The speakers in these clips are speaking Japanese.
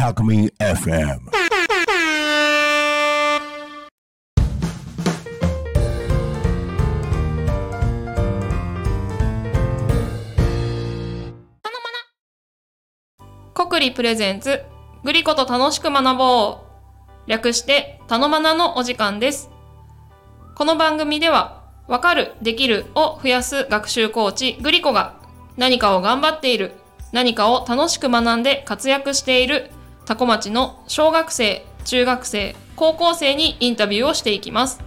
Alchemy FM. 国理プレゼンツグリコと楽しく学ぼう略してたのまなのお時間ですこの番組ではわかるできるを増やす学習コーチグリコが何かを頑張っている何かを楽しく学んで活躍しているタコ町の小学生中学生高校生にインタビューをしていきます。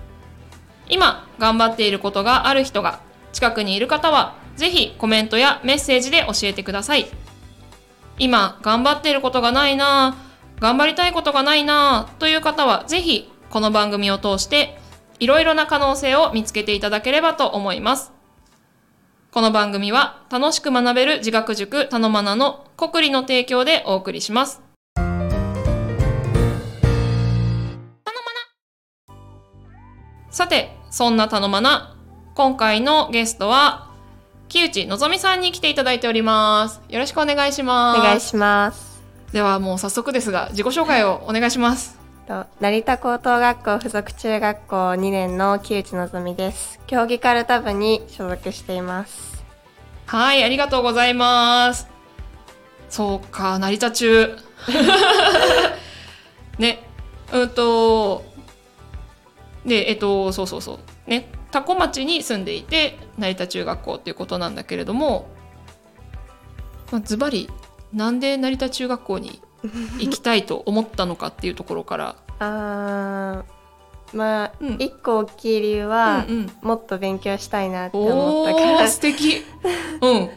今頑張っていることがある人が近くにいる方はぜひコメントやメッセージで教えてください。今頑張っていることがないなぁ頑張りたいことがないなぁという方はぜひこの番組を通していろいろな可能性を見つけていただければと思います。この番組は楽しく学べる自学塾たのまなの国理の提供でお送りします。さて、そんなたのまな、今回のゲストは木内のぞみさんに来ていただいております。よろしくお願いします。お願いします。ではもう早速ですが、自己紹介をお願いします。と成田高等学校附属中学校2年の木内のぞみです。競技カルタ部に所属しています。はい、ありがとうございます。そうか、成田中。ね、うんと、で、えっと、そうそうそう。ね、多古町に住んでいて、成田中学校っていうことなんだけれども、まあ、ズバリ、なんで成田中学校に行きたいと思ったのかっていうところから。あーまあ、うん一個大きい理由は、うんうんもっと勉強したいなって思おったからー、素敵。うん。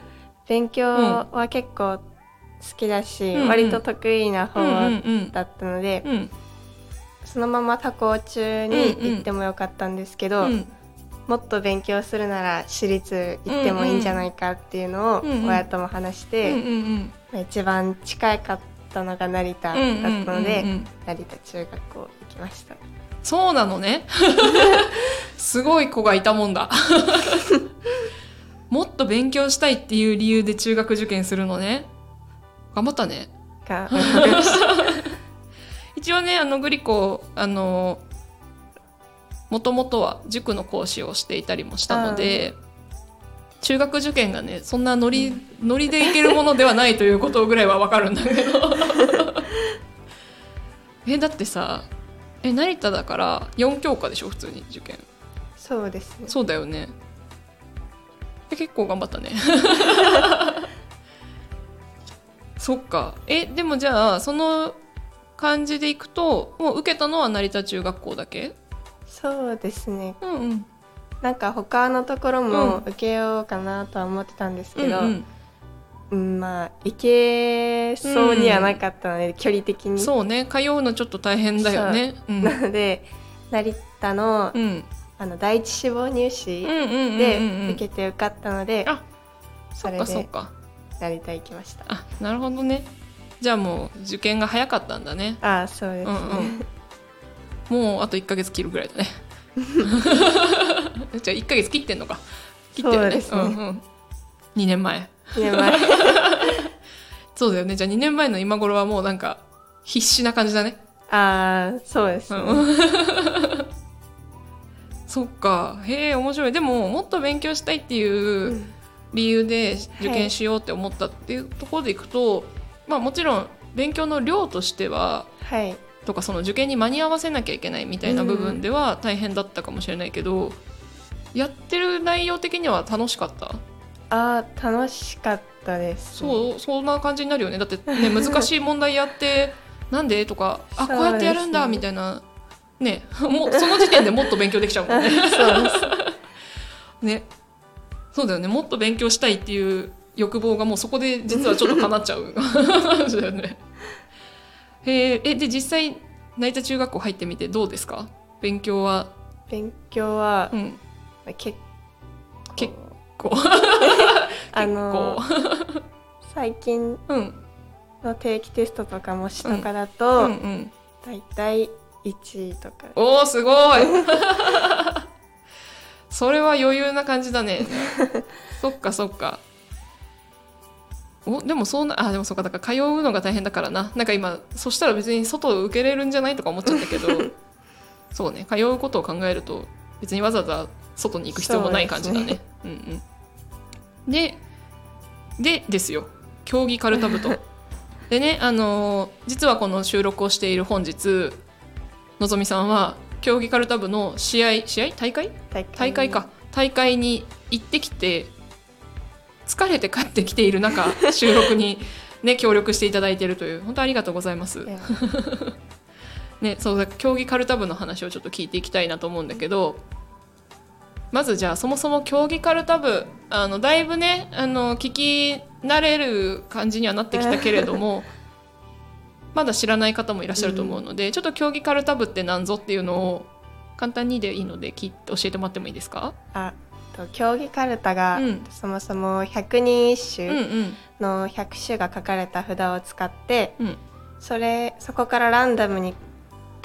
勉強は結構好きだし、うんうん割と得意な方うんうんうんだったので、うん。そのまま多校中に行ってもよかったんですけど、うん。もっと勉強するなら私立行ってもいいんじゃないかっていうのをうんうん親とも話して、うんうんうん。まあ一番近かったのが成田だったので、うんうんうんうん成田中学校行きましたそうなのね。すごい子がいたもんだ。もっと勉強したいっていう理由で中学受験するのね。頑張ったね。が 一応ね、あのグリコ、あの、もともとは塾の講師をしていたりもしたので、中学受験がね、そんなノリ、ノリでいけるものではないということぐらいはわかるんだけど。え、だってさ、え、成田だから4教科でしょ、普通に受験。そうですねそうだよね。え結構頑張ったね。そっか。え、でもじゃあ、その感じでいくと、もう受けたのは成田中学校だけ？そうですねうんうん。なんか他のところも受けようかなとは思ってたんですけど、うんうんまあ行けそうにはなかったので、距離的うん、にそうね。通うのちょっと大変だよね。うん。なので成田の,、うん。あの第一志望入試うんうんうんうんでうん受けて受かったので、あそっそれでかそっか。成田行きましたあ、なるほどね。じゃあもう受験が早かったんだね。ああそうですね、うんうん、もうあと1ヶ月切るぐらいだね じゃあ1ヶ月切ってんのか。切ってるね。そうね。んうん、2年前。2年前。そうだよね。じゃあ2年前の今頃はもうなんか必死な感じだね、ああそうですね、うん、そっか。へえ面白い。でももっと勉強したいっていう理由で受験しようって思ったっていうところでいくと、まあもちろん勉強の量としてははい。とかその受験に間に合わせなきゃいけないみたいな部分では大変だったかもしれないけど、やってる内容的には楽しかった？ああ楽しかったです、そうそんな感じになるよね。だってね難しい問題やって なんで？とかあこうやってやるんだそうですみたいな。ねもうその時点でもっと勉強できちゃうもんね。ね。そうだよね。もっと勉強したいっていう欲望がもうそこで実はちょっと叶っちゃう。感じだよね。へええで実際成田中学校入ってみてどうですか？勉強は。勉強はう、ん結結構。あのこ最近ううん。の定期テストとか模試とかだうと、ん。うんだいたい1位とか。おーすごい。それは余裕な感じだね。そっかそっか。おでもそうなあでもそっか。だから通うのが大変だからな。なんか今そしたら別に外を受けれるんじゃないとか思っちゃったけど。そうね。通うことを考えると別にわざわざ外に行く必要もない感じだね。うんうん。ででですよ。競技カルタ部と でねあのー実はこの収録をしている本日のぞみさんは競技カルタ部の試合試合？大会？大会。か。大会に行ってきて疲れて帰ってきている中収録にね協力していただいているという。本当ありがとうございますねそうだ競技カルタ部の話をちょっと聞いていきたいなと思うんだけどまずじゃあそもそも競技カルタ部あのだいぶねあの聞き慣れる感じにはなってきたけれども まだ知らない方もいらっしゃると思うので、ちょっと競技カルタ部って何ぞっていうのを簡単にでいいので聞いて教えてもらってもいいですか、あと競技カルタが、うん。そもそも百人一うん首の100種が書かれた札を使って、うんうん。それそこからランダムに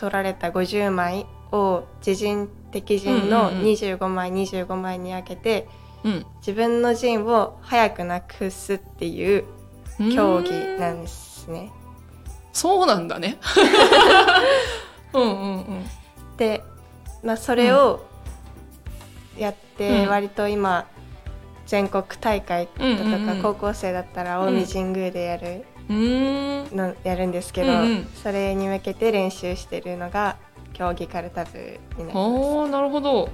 取られた50枚を自陣敵陣のうんうんうん。25枚、25枚に分けてうん。自分の陣を早くなくすっていう競技なんですね。そうなんだね。うんうんうん。で、まあ、それをやってうん。割と今全国大会だとか高校生だったらうん。近江神宮でやるのやるんですけど、うんうん。それに向けて練習してるのが競技カルタ部になります。なるほど。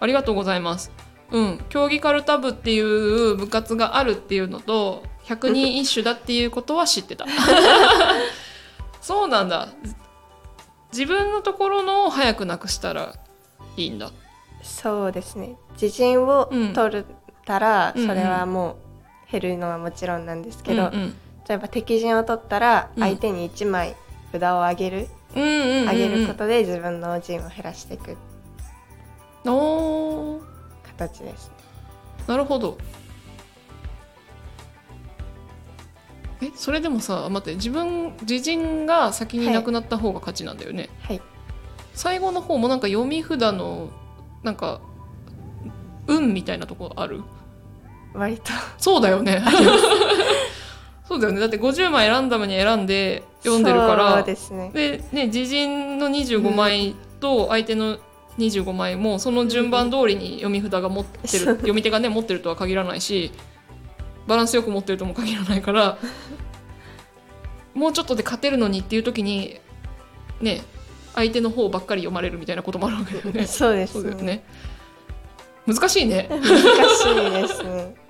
ありがとうございます。うん。競技カルタ部っていう部活があるっていうのと百人一首だっていうことは知ってた。そうなんだ。自分のところのを早くなくしたらいいんだ。そうですね。自陣をうん。取ったら、それはもう減るのはもちろんなんですけど、うんうん例えば敵陣を取ったらうん。相手に1枚札を上げる、うんうんうんうん。上げることで自分の陣を減らしていく。おー。形ですね。なるほど。えそれでもさ待って自分自陣が先になくなった方が勝ちなんだよね、はい。最後の方もなんか読み札のなんか運みたいなとこある？割と。そうだよね そうだよね。だって50枚ランダムに選んで読んでるから。そうですね。でね自陣の25枚と相手の25枚もその順番通りに読み札が持ってる、読み手がね持ってるとは限らないしバランスよく持ってるとも限らないからもうちょっとで勝てるのにっていう時にね相手の方ばっかり読まれるみたいなこともあるわけだよね。そうですね。ね。難しいね。難しいですね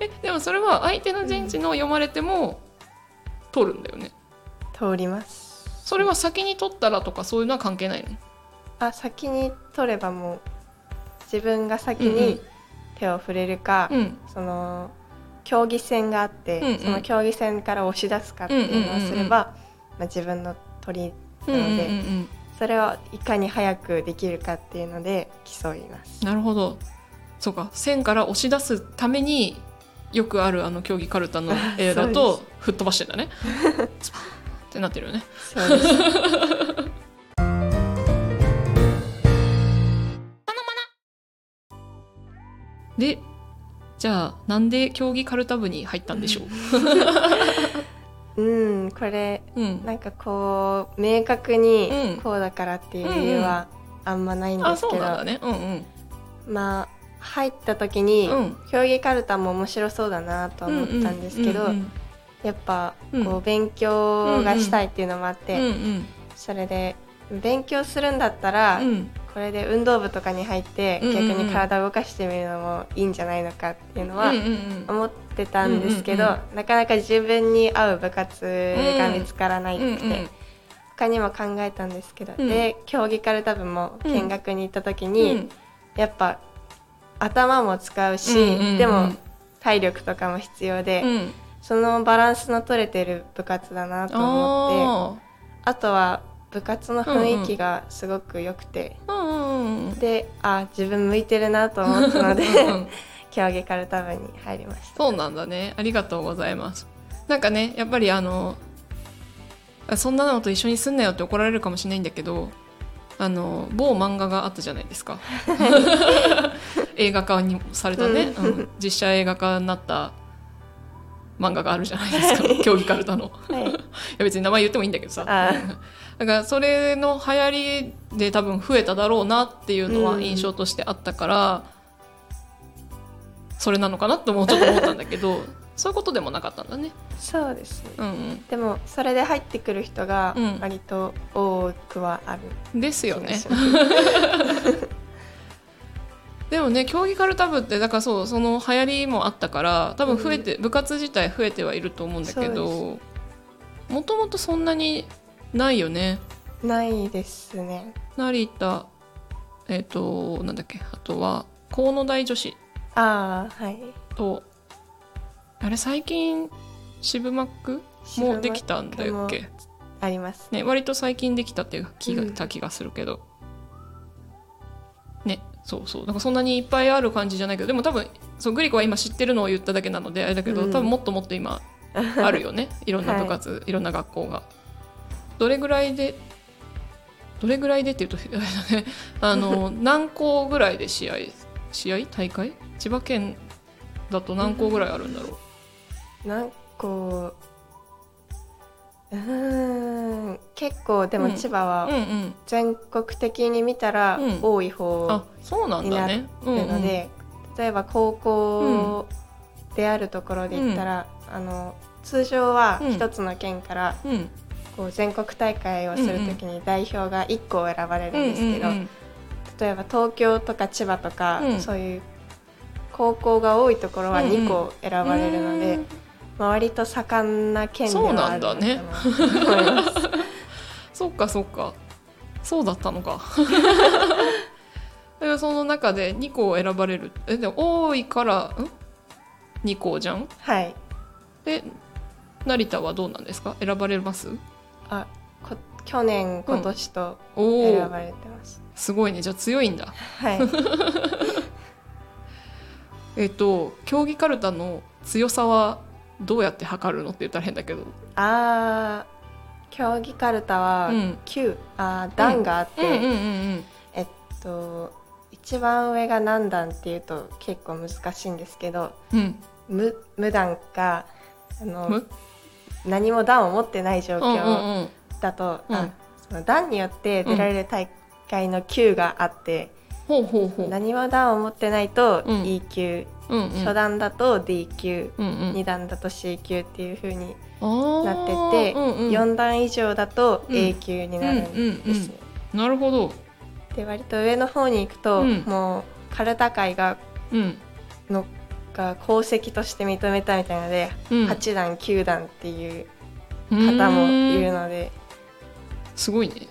えでもそれは相手の陣地の読まれても取るんだよね。通ります。それは先に取ったらとかそういうのは関係ないの？あ先に取ればもう自分が先うんうん。に手を触れるか、うん。その競技戦があって、うんうん。その競技戦から押し出すかっていうのをすれば、まあ、自分の取りなので、うんうんうんうん。それをいかに早くできるかっていうので競います。なるほど。そうか。線から押し出すためによくあるあの競技カルタの絵だそと吹っ飛ばしてんだね。ってなってるよね。で じゃあなんで競技カルタ部に入ったんでしょう？うんこれうん。なんかこう明確にうん。こうだからっていう理由はあんまないんであすけど、そうなんだね。うんうん。まあ入った時に、うん。競技カルタも面白そうだなとは思ったんですけど、うんうんやっぱうん。こう勉強がしたいっていうのもあって、うんうん。それで勉強するんだったら、うん。これで運動部とかに入って、うんうんうん。逆に体を動かしてみるのもいいんじゃないのかっていうのはうんうんうん。思ってたんですけど、うんうんなかなか自分に合う部活が見つからないって、うんうん。他にも考えたんですけど、うん。で競技カルタ部も見学に行った時に、うん。やっぱ頭も使うし、うんうんうん。でも体力とかも必要で、うん。そのバランスの取れてる部活だなと思ってああとは部活の雰囲気がすごく良くて、ーうんうんうん。であ自分向いてるなと思ったので 競技カルタ部に入りました。そうなんだね。ありがとうございます。なんかねやっぱりあのあそんなのと一緒にすんなよって怒られるかもしれないんだけどあの某漫画があったじゃないですか 映画化にされたね、うん。うん。実写映画化になった漫画があるじゃないですか。競技かるたの。いはい。や別に名前言ってもいいんだけどさ。あだからそれの流行りで多分増えただろうなっていうのは印象としてあったから、それなのかなってもうちょっと思ったんだけど そういうことでもなかったんだね。そうですね。うんでもそれで入ってくる人がうん。割と多くはあるうん、です気よね。でもね競技カルタ部ってだからそうその流行りもあったから多分増えて、部活自体増えてはいると思うんだけそどもともとそんなにないよね？ないですね。成田えっ、となんだっけあとは河野大女子。ああはい。とあれ最近渋マック？もできたんだっけ？ありますね。割と最近できたっていう気がうん。た気がするけど、ねそうそう。なんかそんなにいっぱいある感じじゃないけどでも多分そうグリコは今知ってるのを言っただけなのであれだけど、うん。多分もっともっと今あるよね。いろんな部活、い、ろんな学校がどれぐらいでどれぐらいでっていうとあれだね。あの 何校ぐらいで試合試合大会？千葉県だと何校ぐらいあるんだろう、なんかうーん。結構でもうん。千葉は全国的に見たらうん。多い方あそうなんだね。なので、例えば高校であるところで言ったら、あの通常はうん。一つの県からこう全国大会をするときに代表が1校選ばれるんですけど、例えば東京とか千葉とか、うん。そういう高校が多いところは2校選ばれるので、うんまあ、割と盛んな県ではあるのかな。と思います。そっかそっか。そうだったのか。でもその中で2校選ばれる。えでも多いからん？2校じゃん？はい。で成田はどうなんですか？選ばれます？あこ去年今年と選ばれてます、すごいね。じゃあ強いんだ。はい。えっと競技かるたの強さはどうやって測るのって言ったら変だけど。あー競技かるたはうん。9、あー段があって、えっと一番上が何段っていうと結構難しいんですけどうん。うん無無段かあの無？何も段を持ってない状況うんだと、うん。あその段によって出られる大会の級があって、ほうほうほう。何も段を持ってないとうん。E 級、うんうん。初段だと D 級、うんうん。2段だと C 級っていう風にあー。なってて、うんうん。4段以上だとうん。A 級になるんですよ。なるほど。で割と上の方に行くと、うん。もうカルタ界がうん。のが功績として認めたみたいなので、うん。8段9段っていう方方もいるので、すごいね。で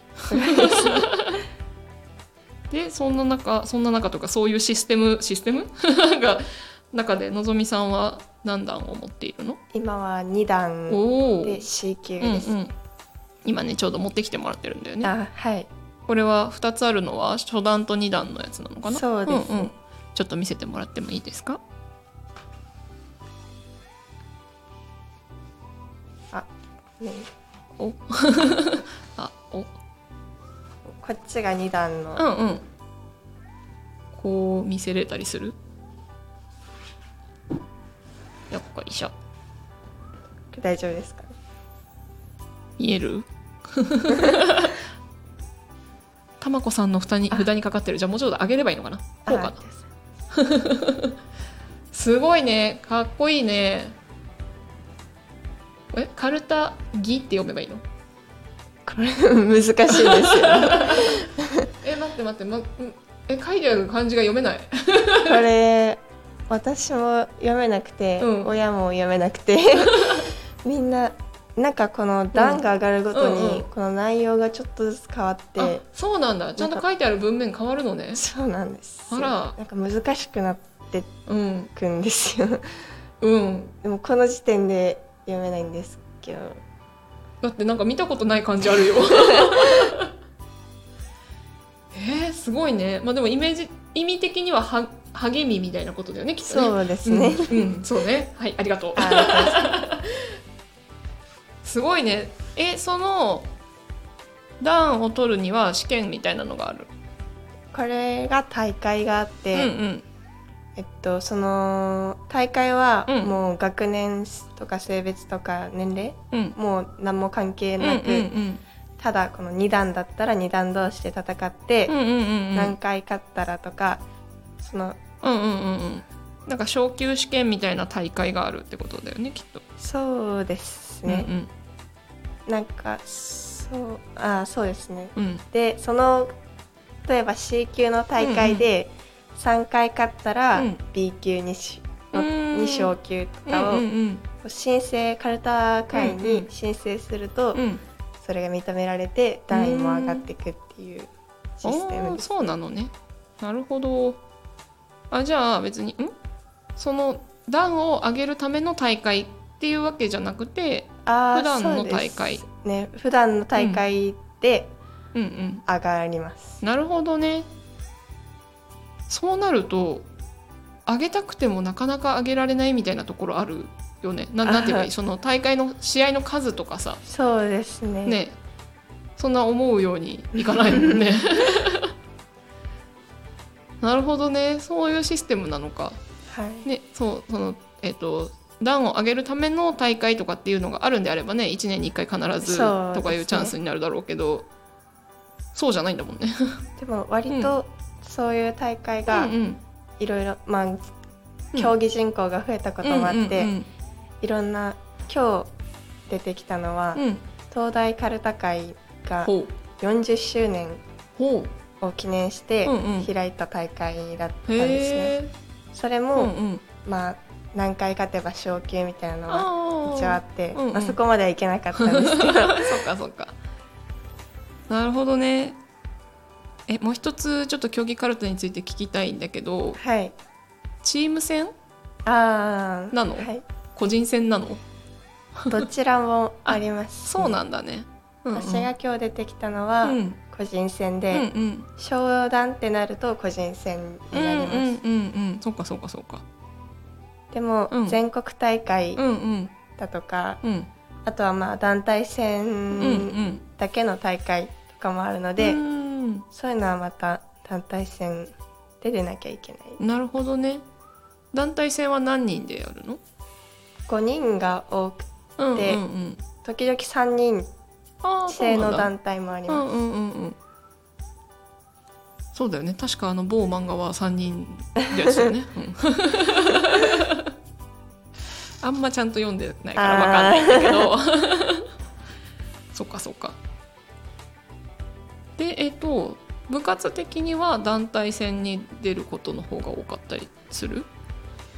そんな中そんな中とかそういうシステムシステム？が中でのぞみさんは何段を持っているの？今は2段おお、で C 級です。うんうん、今ねちょうど持ってきてもらってるんだよね。あはい。これは2つあるのは初段と2段のやつなのかな？そうです。んん。ちょっと見せてもらってもいいですか？ね。お。あおこっちが2段の、うんうん。こう見せれたりする？よっこいしょ大丈夫ですか？ね見える？たまこさんの蓋に札にかかってる。じゃあもうちょっと上げればいいのかな？こうかな？すごいね。かっこいいね。えカルタギって読めばいいの？これ難しいですよ。え待って待って、ま、んえ書いてある漢字が読めない。これ私も読めなくて、うん。親も読めなくて みんななんかこの段が上がるごとに、うんうんこの内容がちょっとずつ変わって、あそうなんだ。ちゃんと書いてある文面変わるのね。そうなんです。よあら。なんか難しくなってうんくんですよ。うん。でもこの時点で読めないんですけどだってなんか見たことない感じあるよ。えー、すごいね。まあでもイメージ意味的にはは励みみたいなことだよねきっとね。そうですね、うん、うん。そうね。はいありがとう。すごいね。えその段を取るには試験みたいなのがある？これが大会があっうんうて、んえっとその大会はうん。もう学年とか性別とか年齢うん。もう何も関係うんうんなく、ただこの2段だったら2段同士で戦って、うんうんうんうん。何回勝ったらとかそのうんうんうんうん。なんか昇級試験みたいな大会があるってことだよねきっと。そうですね、うんなんかそうあーそうですね。うん。うんでその例えば C 級の大会で3回勝ったらうん。B 級にし、うのん。に昇級とうんかをうん。申請カルタ会うんうん。に申請すると、うん。うんそれが認められて段位も上がっていくっていうシステムです、そうなのね。なるほど。あじゃあ別にん？その段を上げるための大会っていうわけじゃなくて普段の大会。ね。普段の大会でうんうん。上がります、なるほどねそうなると上げたくてもなかなか上げられないみたいなところあるよね。ななんて言えばいい？その大会の試合の数とかさ。そうですね。ね。そんな思うようにいかないもんね。なるほどね。そういうシステムなのか。はい。ねそうそのえっ、と段を上げるための大会とかっていうのがあるんであればね1年に1回必ずとかいうチャンスになるだろうけど。そうじゃないんだもんね。でも割とそういう大会うがんうん。いろいろまあ競技人口が増えたこともあって、うんうんいろんな今日出てきたのは、うん。うん東大カルタ会がほう。40周年を記念してうんうん。開いた大会だったんですね。へえそれも、うんうん。まあ何回勝てば昇級みたいなのはあ一応ああって、うんうん。まあ、そこまではいけなかったんですけど。そっかそっか。なるほどねえもう一つちょっと競技カルタについて聞きたいんだけどはい。チーム戦？ああなの？はい、個人戦なの？どちらもあります、そうなんだね、うんうん、私が今日出てきたのはうん。個人戦うんで、うん。商談ってなると個人戦にうんなります、うんうんうんそっかそっかそっか。でも、うん。全国大会うんうん。だとか、うん。あとはまあ団体うんう戦ん。だけの大会とかもあるのでで、そういうのはまた団体戦で出なきゃいけない。なるほどね。団体戦は何人でやるの？5人が多くうんうんでうん。時々3人制の団体もあります、うんうんうんうんそうだよね。確かあの某漫画は3人ですよね、うん。あんまちゃんと読んでないから分かんないんだけど。そっかそっかでえっ、と部活的には団体戦に出ることの方が多かったりする？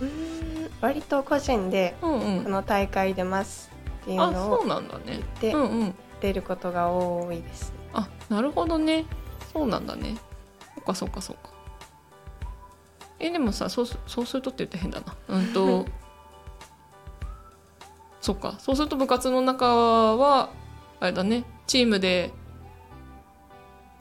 うーん割と個人でうんうん。この大会出ますっていうあのをそうなんだね。でうんうん。出ることが多いです。あなるほどね。そうなんだね。そっかそっかそっか。えでもさそうすそうするとって言って変だな。うんと そっか。そうすると部活の中はあれだね。チームで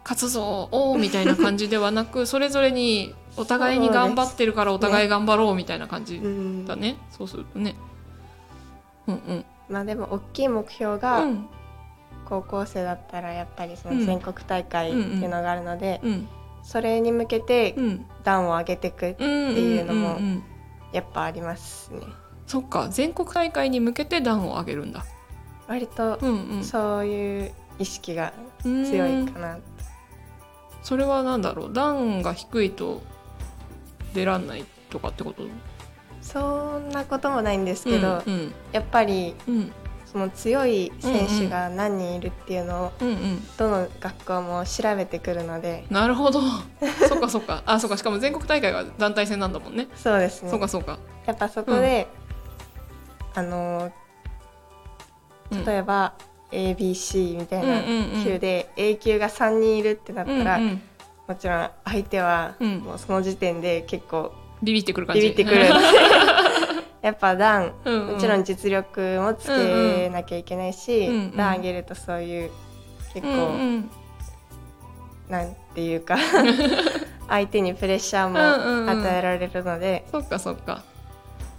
勝つぞおーみたいな感じではなく それぞれにお互いに頑張ってるからお互い頑張ろうみたいな感じうんだね。そうするとね。うんうん。まあでも大きい目標がうん。高校生だったらやっぱりそうん。の全国大会っていうのがあるので、うんそれに向けてうん。段を上げていくっていうのもやっぱありますね。そっか。全国大会に向けて段を上げるんだ。割と。そういう意識がうん強いかなそれはなんだろう？段が低いと出らんないとかってこと？そんなこともないんですけど、うんやっぱりうん。その強い選手が何人いるっていうのをうんうんどの学校も調べてくるので。なるほど。そっかそっか。あそっか。しかも全国大会が団体戦なんだもんね。そうですね。そうかそうか。やっぱそこで、あのうん。例えば ABC みたいなうんうんうん。級で A 級が3人いるってなったら、うんうん。もちろん相手はうん。もうその時点で結構ビビってくる感じ。ビビってくる。やっぱ段うんうん。もちろん実力もつけなきゃいけないし、うんうん。段上げるとそういう結構、うんうん。なんていうか 相手にプレッシャーもうんうんうん。与えられるので、そっかそっか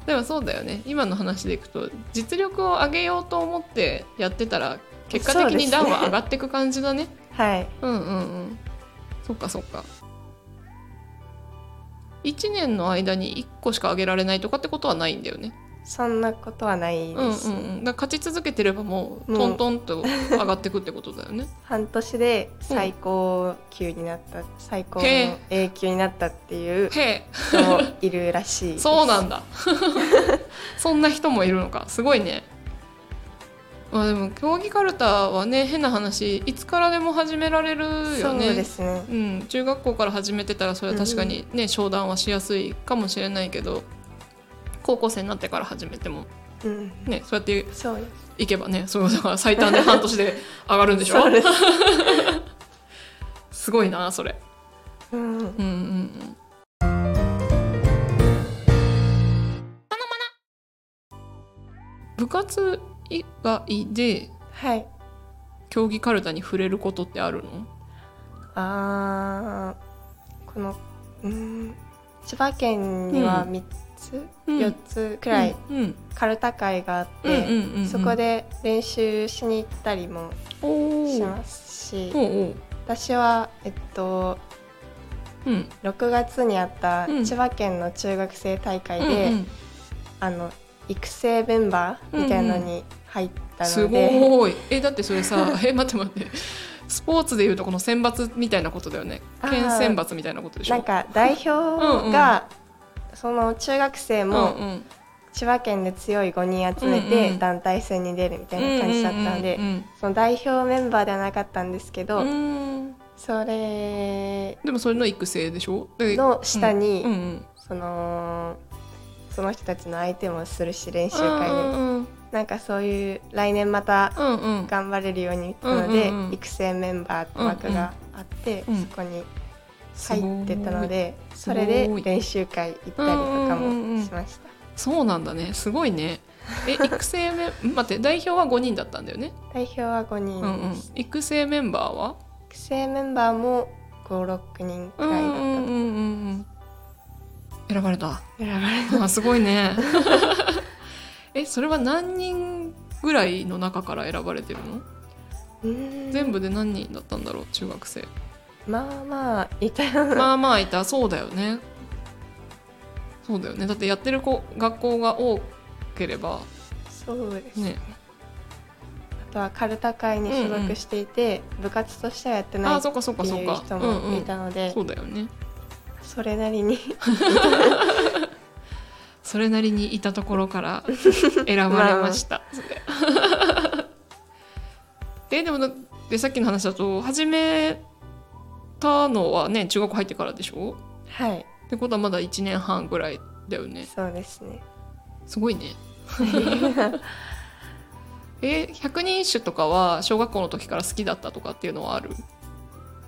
でもそうだよね。今の話でいくと実力を上げようと思ってやってたら結果的に段は上がっていく感じだね。はい。うんうんうん。そっかそっか。1年の間に1個しか上げられないとかってことはないんだよねそんなことはないうんうんです、うん。だ勝ち続けてればもうトントンと上がっていくってことだよね。半年で最高級になった、最高の A 級になったっていう人もいるらしいです。そうなんだ。そんな人もいるのか。すごいね。まあでも競技かるたはね変な話いつからでも始められるよね。そうですね。うん、中学校から始めてたらそれは確かにね、商談はしやすいかもしれないけど高校生になってから始めてもうん。ねそうやっていけばねそうだから最短で半年で上がるんでしょ？す。すごいなそれ。うん。うんうんうん。部活以外ではい。競技かるたに触れることってあるの？あーこのうん。千葉県にはうん。3つ、うん。4つくらいうん。うん。かるた会があっうんうんて、うんうん。そこで練習しに行ったりもしますし私はえっとうん。6月にあったうん。千葉県の中学生大会うんで、うん。あの育成メンバーみたいなのに入ったすので、ごい。えだってそれさ え待って待って。スポーツでいうとこの選抜みたいなことだよね。県選抜みたいなことでしょ。なんか代表が、その中学生うんもうん。千葉県で強い5人集めて団体戦に出るみたいな感じだったので、うんその代表メンバーではなかったんですけど、それでもそれの育成でしょ？での下に、うん。うんそのその人たちの相手もするし練習うん会で、うん。なんかそういう来年また頑張れるようになので、うんうんうん。育成メンバーって枠があって、うんうん。そこに入ってたのですそれで練習会行ったりとかもしました、そうなんだね。すごいね。え 育成メン待って代表は5人だったんだよね、代表は5人。うんうん。育成メンバーは？育成メンバーも56人くらいだった、うんうんうん。うんうん選ばれた。選ばれあすごいね。えそれは何人ぐらいの中から選ばれてるの？全部で何人だったんだろう？中学生まあまあいた。まあまあいた。そうだよね。そうだよね。だってやってる子学校が多ければ。そうです、ね。あとはカルタ会に所属していて、部活としてはやってないっていう人うんうんもいたので、そうだよね。それなりに。それなりにいたところから 選ばれました。それ。えでもだでさっきの話だと始めたのはね中学校入ってからでしょ？はい。ってことはまだ1年半ぐらいだよね。そうですね。すごいね。え百人一首とかは小学校の時から好きだったとかっていうのはある？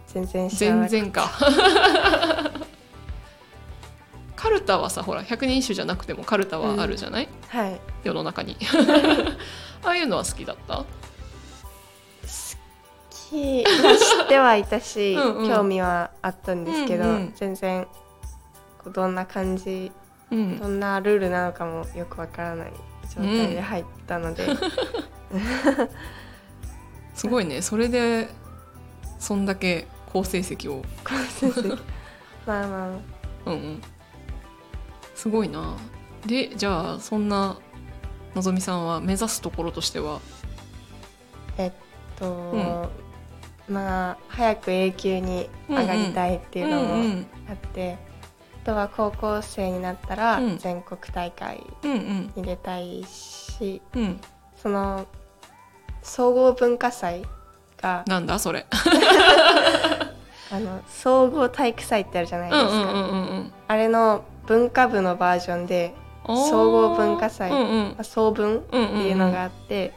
全然知らな全然か。カルタはさほら百人一首じゃなくてもカルタはあるじゃない、はい。世の中に。ああいうのは好きだった？きまあ知ってはいたしうんうん。興味はあったんですけど、うんうん。全然どんな感じうん。どんなルールなのかもよくわからない状態で入ったので、すごいね。それでそんだけ好成績を。こう先生まあまあ。うんうん。すごいな。でじゃあそんなのぞみさんは目指すところとしては？えっと、まあ早く A 級に上がりたいっていうのもあって、あとは高校生になったらうん。全国大会に出たいし、うんその総合文化祭がなんだそれ。あの総合体育祭ってあるじゃないですか、うんうんあれの文化部のバージョンで総合文化祭。うんうん。まあ総文っていうのがあって、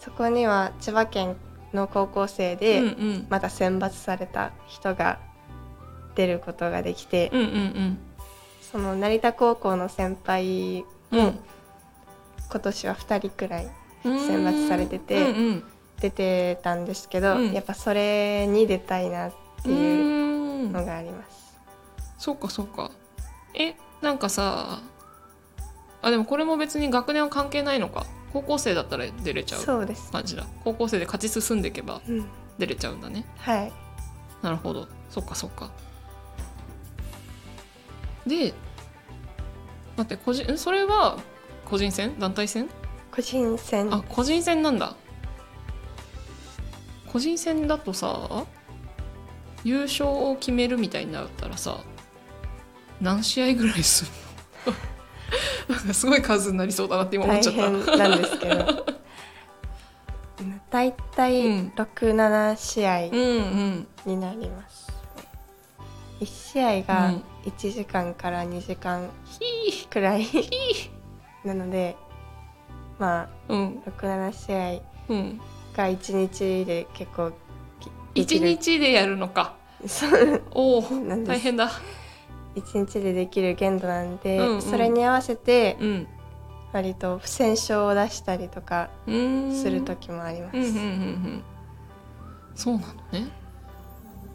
そこには千葉県の高校生うんでうん。また選抜された人が出ることができて、うんうんその成田高校の先輩うん。も今年は2人くらいうん。選抜されててうんうん。出てたんですけど、うん。やっぱそれに出たいなっていううん。のがあります。そうかそうか。えなんかさあでもこれも別に学年は関係ないのか高校生だったら出れちゃう感じだ。高校生で勝ち進んでいけばうん、出れちゃうんだね。はい。なるほど。そっかそっか。で待って個人ん？それは個人戦？団体戦？個人戦。あ個人戦なんだ。個人戦だとさ優勝を決めるみたいになったらさ何試合ぐらいするの？なんかすごい数になりそうだなって今思っ大ちゃった。変なんですけど。だいたいうん。67試合になります、1試合うがん。1時間から2時間ひくらいなのでまあーうん。67試合うん。が1日で結構きで一きる日でやるのか。おお大変だ1日でできる限度なんで、うんうん。それに合わせてうん。割と不戦勝を出したりとかする時もあります、うんうんうんうん。そうなのね。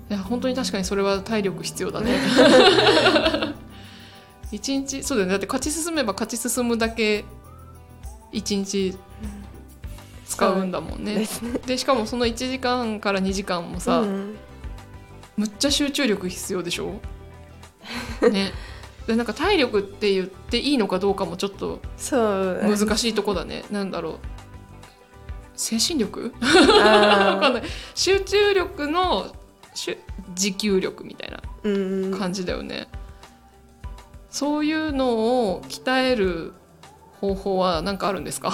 いや本当に確かにそれは体力必要だね。一日そうだよね。だって勝ち進めば勝ち進むだけ一日使うんだもんね。ですね。でしかもその1時間から2時間もさ、うん。むっちゃ集中力必要でしょ？ね。でなんか体力って言っていいのかどうかもちょっと難しいとこだね。なんだろう。精神力？わかあんない。集中力の持久力みたいな感じだよね、そういうのを鍛える方法は何かあるんですか？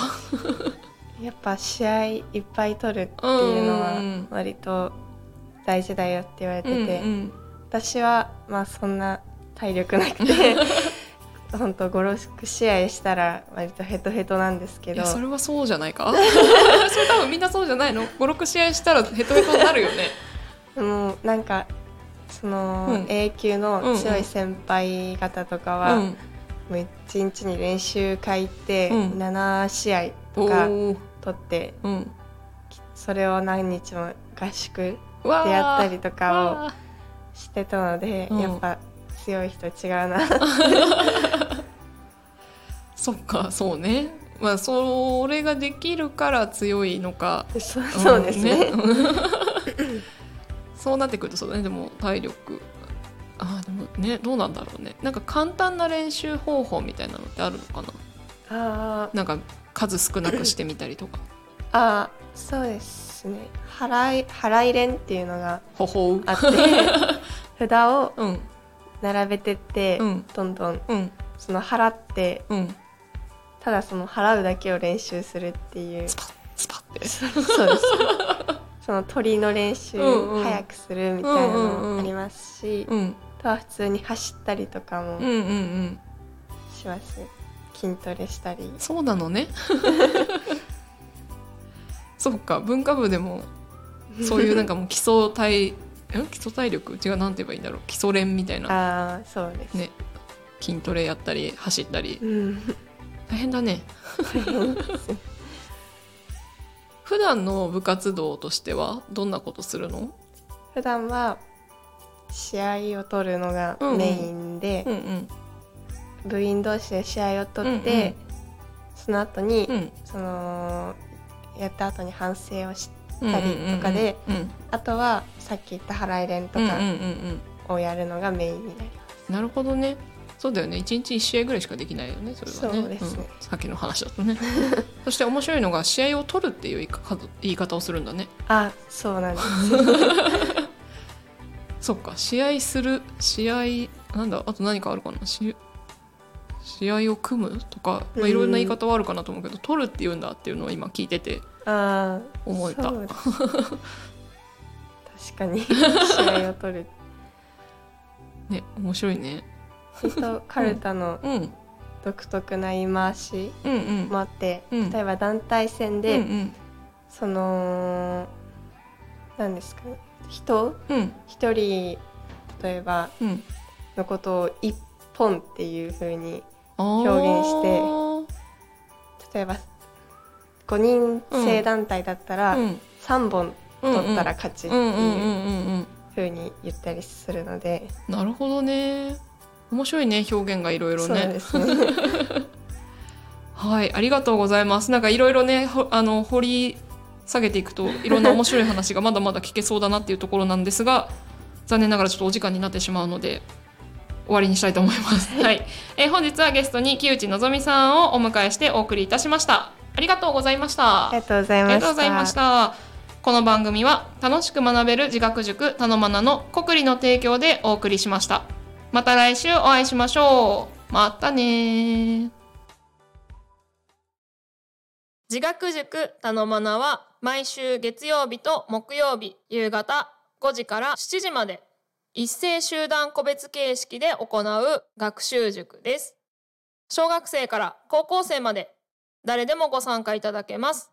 やっぱ試合いっぱい取るっていうのうん。は割と大事だよって言われてて、うんうん私はまあそんな体力なくて 本当56試合したら割とヘトヘトなんですけど。それはそうじゃないか？それ多分みんなそうじゃないの？56試合したらヘトヘトになるよね。もうなんかその、うん。A 級の強い先輩方とかは、うん。もう1日に練習会行ってうん。7試合おとかー。取って、うん。それを何日も合宿でやったりとかわをしてたので、うん。やっぱ強い人違うな。ー そっかそうね。まあそれができるから強いのか。そうですね,、うん そうなってくるとそうだね。でも体力。あーでもねどうなんだろうね。なんか簡単な練習方法みたいなのってあるのかな？あー。なんか数少なくしてみたりとか。あーそうですね。払い払い練っていうのがあって 札をうん。並べてって、うん。どんどんうん。その払ってうん。ただその払うだけを練習するっていう。スパッスパッ。てそうです。その鳥の練習うんうん。早くするみたいなのありますし、うんあとは普通に走ったりとかもうんうんうん。します、筋トレしたり。そうなのね。そっか文化部でもそういうなんかもう基礎体ん基礎体力？違うなんて言えばいいんだろう？基礎練みたいな。ああそうです、ね。筋トレやったり走ったり。うん。大変だね。普段の部活動としてはどんなことするの？普段は試合を取るのがメインで、うんうん。部員同士で試合を取って、うんうん。その後に、うん。そのやった後に反省をしうんたりとかでうんあとはさっき言った払い練とかをやるのがメインになります、なるほどね。そうだよね。1日1試合ぐらいしかできないよねそれはね。そうですね。ん。さっきの話だとね。そして面白いのが試合を取るっていう言い方をするんだね。あそうなんです。そっか。試合する試合なんだあと何かあるかな。し試合を組むとか、まあ、うんいろんな言い方はあるかなと思うけど、取るって言うんだっていうのを今聞いててああ思えた。確かに。試合を取る。ね面白いね。割とカルタのうん。独特な言い回しうんうん。もあって、うん。例えば団体戦うで、ん。その何ですかね。人？うん。うん一人例えばうん。のことを一本っていう風に表表現して例えば5人制団体だったらうん3本取ったら勝ちっていううんうに言ったりするので、なるほどね面白いね表現がいろいろねは はい、ありがとうございます。なんかいろいろね、ほあの掘り下げていくといろんな面白い話がまだまだ聞けそうだなっていうところなんですが、残念ながらちょっとお時間になってしまうので。終わりにしたいと思います。はい、えー本日はゲストに木内のぞみさんをお迎えしてお送りいたしました。ありがとうございました。ありがとうございました。ありがとうございました。この番組は楽しく学べる自学塾たのまなの国理の提供でお送りしました。また来週お会いしましょう。またねー。自学塾たのまなは毎週月曜日と木曜日夕方5時から7時まで一斉集団個別形式で行う学習塾です。小学生から高校生まで誰でもご参加いただけます。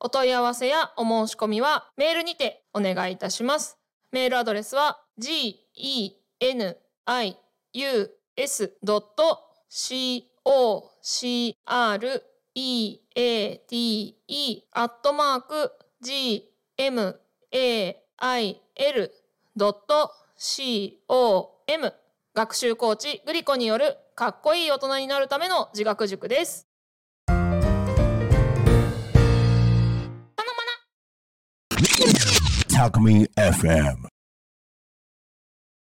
お問い合わせやお申し込みはメールにてお願いいたします。メールアドレスは genius.coreate アットマーク gmail.com 学習コーチグリコによるかっこいい大人になるための自学塾です。Alchemy FM.